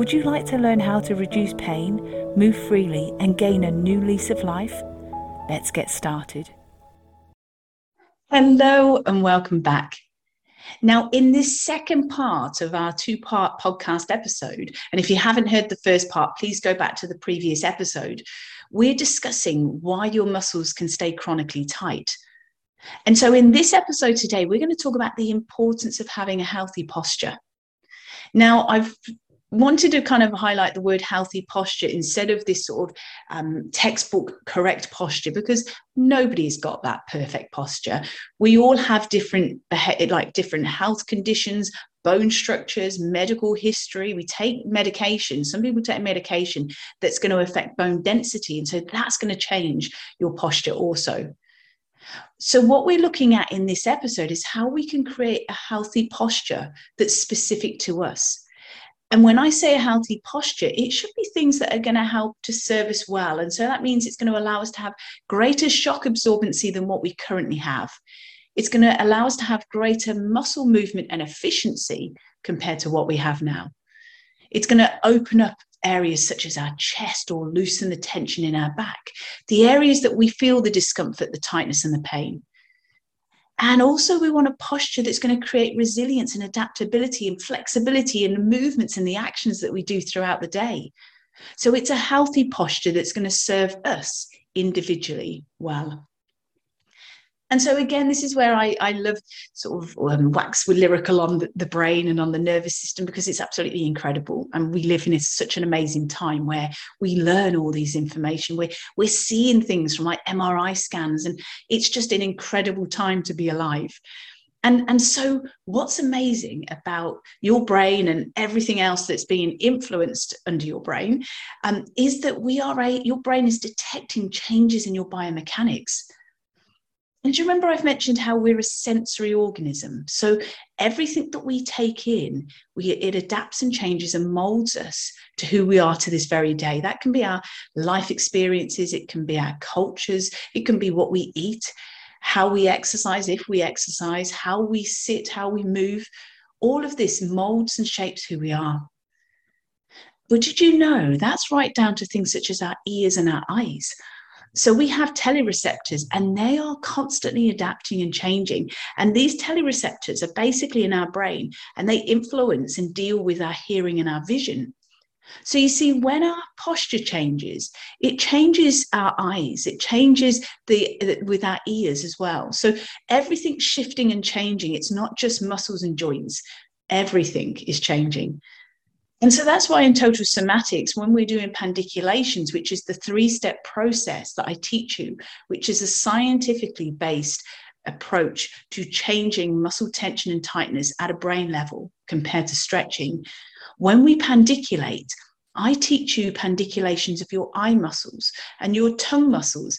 Would you like to learn how to reduce pain, move freely, and gain a new lease of life? Let's get started. Hello, and welcome back. Now, in this second part of our two part podcast episode, and if you haven't heard the first part, please go back to the previous episode. We're discussing why your muscles can stay chronically tight. And so, in this episode today, we're going to talk about the importance of having a healthy posture. Now, I've wanted to kind of highlight the word healthy posture instead of this sort of um, textbook correct posture because nobody's got that perfect posture. We all have different like different health conditions bone structures medical history. We take medication some people take medication that's going to affect bone density and so that's going to change your posture also. So, what we're looking at in this episode is how we can create a healthy posture that's specific to us. And when I say a healthy posture, it should be things that are going to help to serve us well. And so that means it's going to allow us to have greater shock absorbency than what we currently have. It's going to allow us to have greater muscle movement and efficiency compared to what we have now. It's going to open up areas such as our chest or loosen the tension in our back, the areas that we feel the discomfort, the tightness, and the pain. And also, we want a posture that's going to create resilience and adaptability and flexibility in the movements and the actions that we do throughout the day. So, it's a healthy posture that's going to serve us individually well. And so again, this is where I, I love sort of um, wax with lyrical on the, the, brain and on the nervous system because it's absolutely incredible. And we live in such an amazing time where we learn all these information. We're, we're seeing things from like MRI scans, and it's just an incredible time to be alive. And, and so, what's amazing about your brain and everything else that's being influenced under your brain um, is that we are a, your brain is detecting changes in your biomechanics and do you remember I've mentioned how we're a sensory organism? So everything that we take in, we, it adapts and changes and molds us to who we are to this very day. That can be our life experiences, it can be our cultures, it can be what we eat, how we exercise, if we exercise, how we sit, how we move. All of this molds and shapes who we are. But did you know that's right down to things such as our ears and our eyes? So we have telereceptors and they are constantly adapting and changing. And these telereceptors are basically in our brain and they influence and deal with our hearing and our vision. So you see, when our posture changes, it changes our eyes, it changes the with our ears as well. So everything's shifting and changing. It's not just muscles and joints, everything is changing. And so that's why in total somatics, when we're doing pandiculations, which is the three step process that I teach you, which is a scientifically based approach to changing muscle tension and tightness at a brain level compared to stretching, when we pandiculate, I teach you pandiculations of your eye muscles and your tongue muscles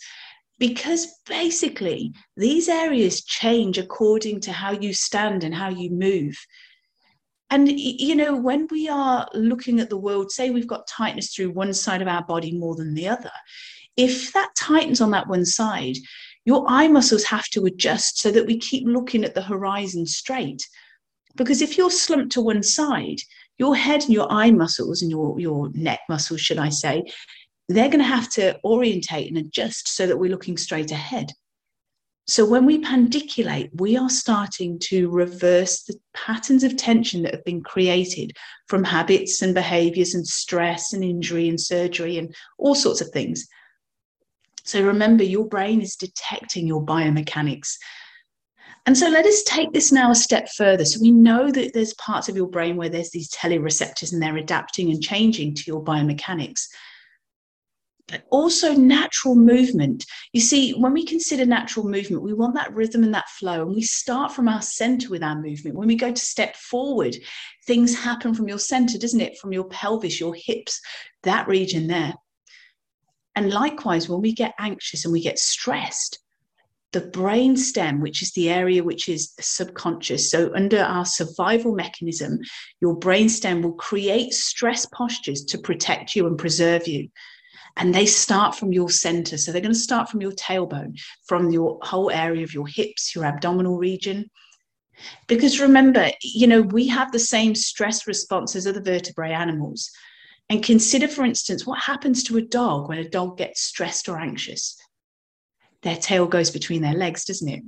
because basically these areas change according to how you stand and how you move. And, you know, when we are looking at the world, say we've got tightness through one side of our body more than the other, if that tightens on that one side, your eye muscles have to adjust so that we keep looking at the horizon straight. Because if you're slumped to one side, your head and your eye muscles and your, your neck muscles, should I say, they're going to have to orientate and adjust so that we're looking straight ahead. So when we pandiculate, we are starting to reverse the patterns of tension that have been created from habits and behaviors and stress and injury and surgery and all sorts of things. So remember, your brain is detecting your biomechanics. And so let us take this now a step further. So we know that there's parts of your brain where there's these telereceptors and they're adapting and changing to your biomechanics. But also natural movement. You see, when we consider natural movement, we want that rhythm and that flow, and we start from our center with our movement. When we go to step forward, things happen from your center, doesn't it? From your pelvis, your hips, that region there. And likewise, when we get anxious and we get stressed, the brain stem, which is the area which is subconscious. So, under our survival mechanism, your brain stem will create stress postures to protect you and preserve you. And they start from your center. So, they're going to start from your tailbone, from your whole area of your hips, your abdominal region. Because remember, you know, we have the same stress response as other vertebrate animals. And consider, for instance, what happens to a dog when a dog gets stressed or anxious their tail goes between their legs, doesn't it?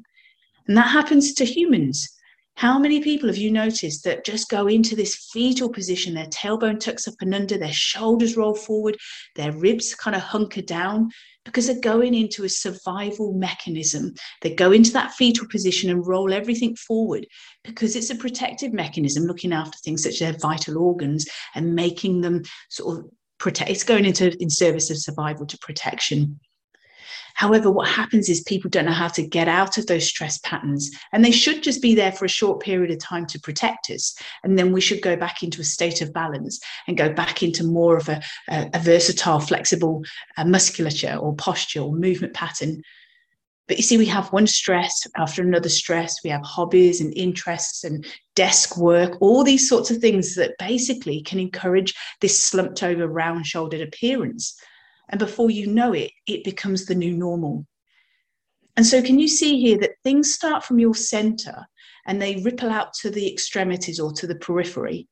And that happens to humans. How many people have you noticed that just go into this fetal position? Their tailbone tucks up and under, their shoulders roll forward, their ribs kind of hunker down because they're going into a survival mechanism. They go into that fetal position and roll everything forward because it's a protective mechanism looking after things such as their vital organs and making them sort of protect. It's going into in service of survival to protection. However, what happens is people don't know how to get out of those stress patterns, and they should just be there for a short period of time to protect us. And then we should go back into a state of balance and go back into more of a, a, a versatile, flexible uh, musculature or posture or movement pattern. But you see, we have one stress after another stress. We have hobbies and interests and desk work, all these sorts of things that basically can encourage this slumped over, round shouldered appearance. And before you know it, it becomes the new normal. And so, can you see here that things start from your center and they ripple out to the extremities or to the periphery?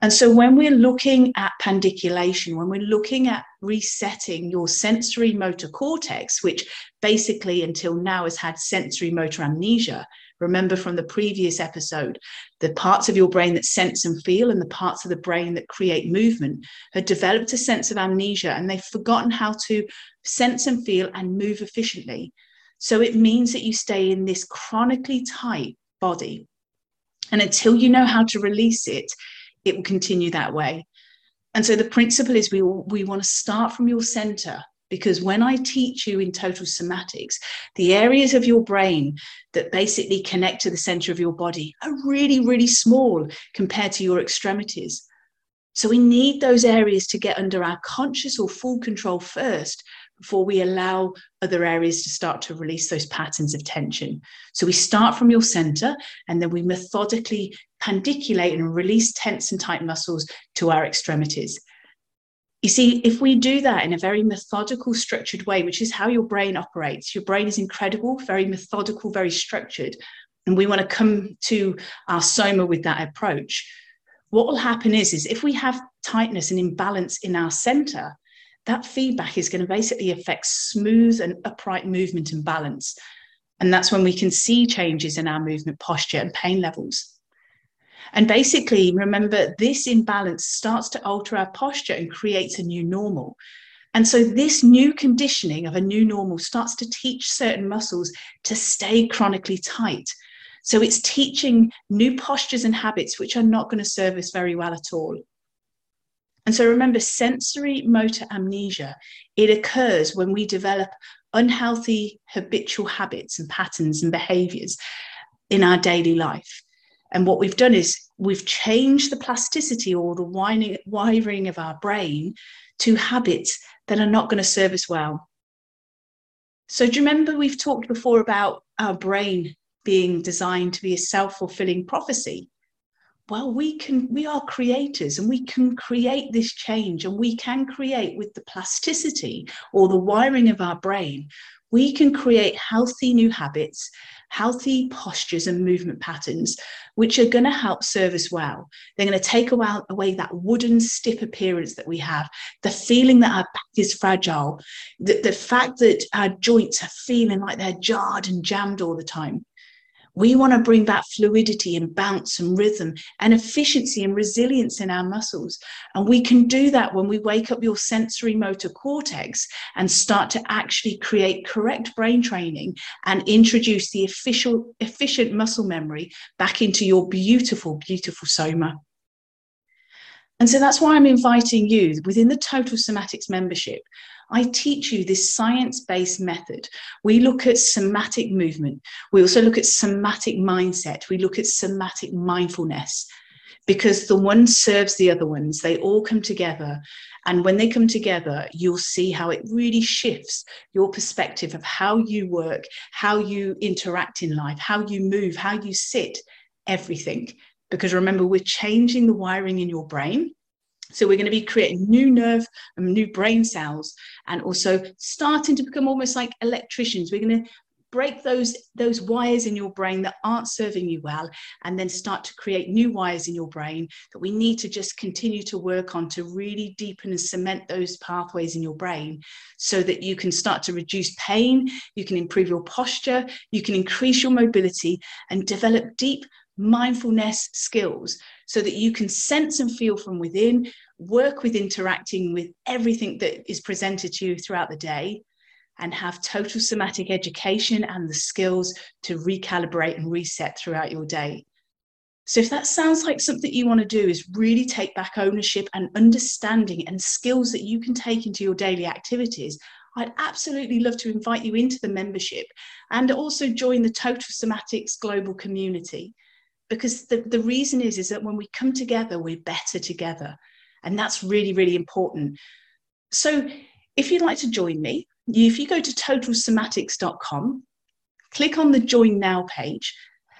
And so, when we're looking at pandiculation, when we're looking at resetting your sensory motor cortex, which basically until now has had sensory motor amnesia, Remember from the previous episode, the parts of your brain that sense and feel and the parts of the brain that create movement had developed a sense of amnesia and they've forgotten how to sense and feel and move efficiently. So it means that you stay in this chronically tight body. And until you know how to release it, it will continue that way. And so the principle is we, we want to start from your center because when I teach you in total somatics, the areas of your brain that basically connect to the center of your body are really, really small compared to your extremities. So we need those areas to get under our conscious or full control first before we allow other areas to start to release those patterns of tension. So we start from your center and then we methodically pandiculate and release tense and tight muscles to our extremities. You see, if we do that in a very methodical, structured way, which is how your brain operates, your brain is incredible, very methodical, very structured. And we want to come to our soma with that approach. What will happen is, is if we have tightness and imbalance in our center, that feedback is going to basically affect smooth and upright movement and balance. And that's when we can see changes in our movement posture and pain levels. And basically, remember, this imbalance starts to alter our posture and creates a new normal. And so, this new conditioning of a new normal starts to teach certain muscles to stay chronically tight. So, it's teaching new postures and habits which are not going to serve us very well at all. And so, remember, sensory motor amnesia, it occurs when we develop unhealthy habitual habits and patterns and behaviors in our daily life. And what we've done is we've changed the plasticity or the wiring of our brain to habits that are not going to serve us well. So, do you remember we've talked before about our brain being designed to be a self fulfilling prophecy? Well, we can, we are creators and we can create this change and we can create with the plasticity or the wiring of our brain, we can create healthy new habits healthy postures and movement patterns, which are going to help serve us well. They're going to take away that wooden, stiff appearance that we have, the feeling that our back is fragile, the, the fact that our joints are feeling like they're jarred and jammed all the time. We want to bring back fluidity and bounce and rhythm and efficiency and resilience in our muscles. And we can do that when we wake up your sensory motor cortex and start to actually create correct brain training and introduce the official, efficient muscle memory back into your beautiful, beautiful soma. And so that's why I'm inviting you within the Total Somatics membership. I teach you this science based method. We look at somatic movement. We also look at somatic mindset. We look at somatic mindfulness because the one serves the other ones. They all come together. And when they come together, you'll see how it really shifts your perspective of how you work, how you interact in life, how you move, how you sit, everything because remember, we're changing the wiring in your brain. So we're going to be creating new nerve and new brain cells and also starting to become almost like electricians. We're going to break those those wires in your brain that aren't serving you well and then start to create new wires in your brain that we need to just continue to work on to really deepen and cement those pathways in your brain so that you can start to reduce pain you can improve your posture you can increase your mobility and develop deep mindfulness skills so that you can sense and feel from within, work with interacting with everything that is presented to you throughout the day, and have total somatic education and the skills to recalibrate and reset throughout your day. So, if that sounds like something you want to do, is really take back ownership and understanding and skills that you can take into your daily activities, I'd absolutely love to invite you into the membership and also join the Total Somatics global community because the, the reason is is that when we come together we're better together. And that's really really important. So if you'd like to join me if you go to totalsomatics.com click on the join now page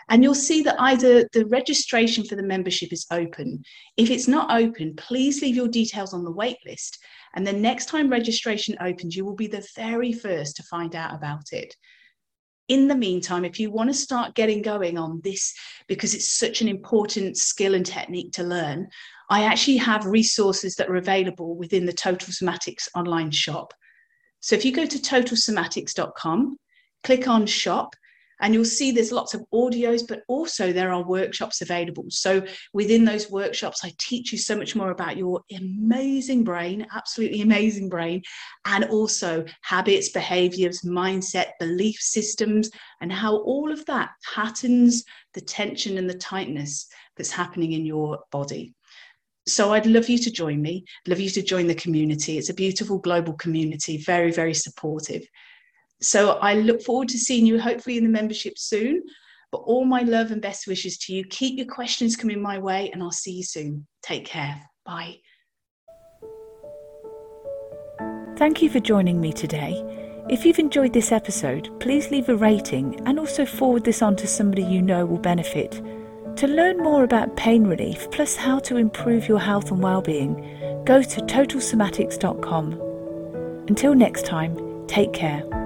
and you'll see that either the registration for the membership is open. If it's not open please leave your details on the wait list and the next time registration opens you will be the very first to find out about it in the meantime, if you want to start getting going on this, because it's such an important skill and technique to learn, I actually have resources that are available within the Total Somatics online shop. So if you go to totalsomatics.com, click on shop, and you'll see there's lots of audios, but also there are workshops available. So within those workshops, I teach you so much more about your amazing brain, absolutely amazing brain, and also habits, behaviors, mindset, belief systems, and how all of that patterns the tension and the tightness that's happening in your body. So I'd love you to join me, love you to join the community. It's a beautiful global community, very, very supportive. So I look forward to seeing you hopefully in the membership soon. But all my love and best wishes to you. Keep your questions coming my way, and I'll see you soon. Take care. Bye. Thank you for joining me today. If you've enjoyed this episode, please leave a rating and also forward this on to somebody you know will benefit. To learn more about pain relief plus how to improve your health and well-being, go to totalsomatics.com. Until next time, take care.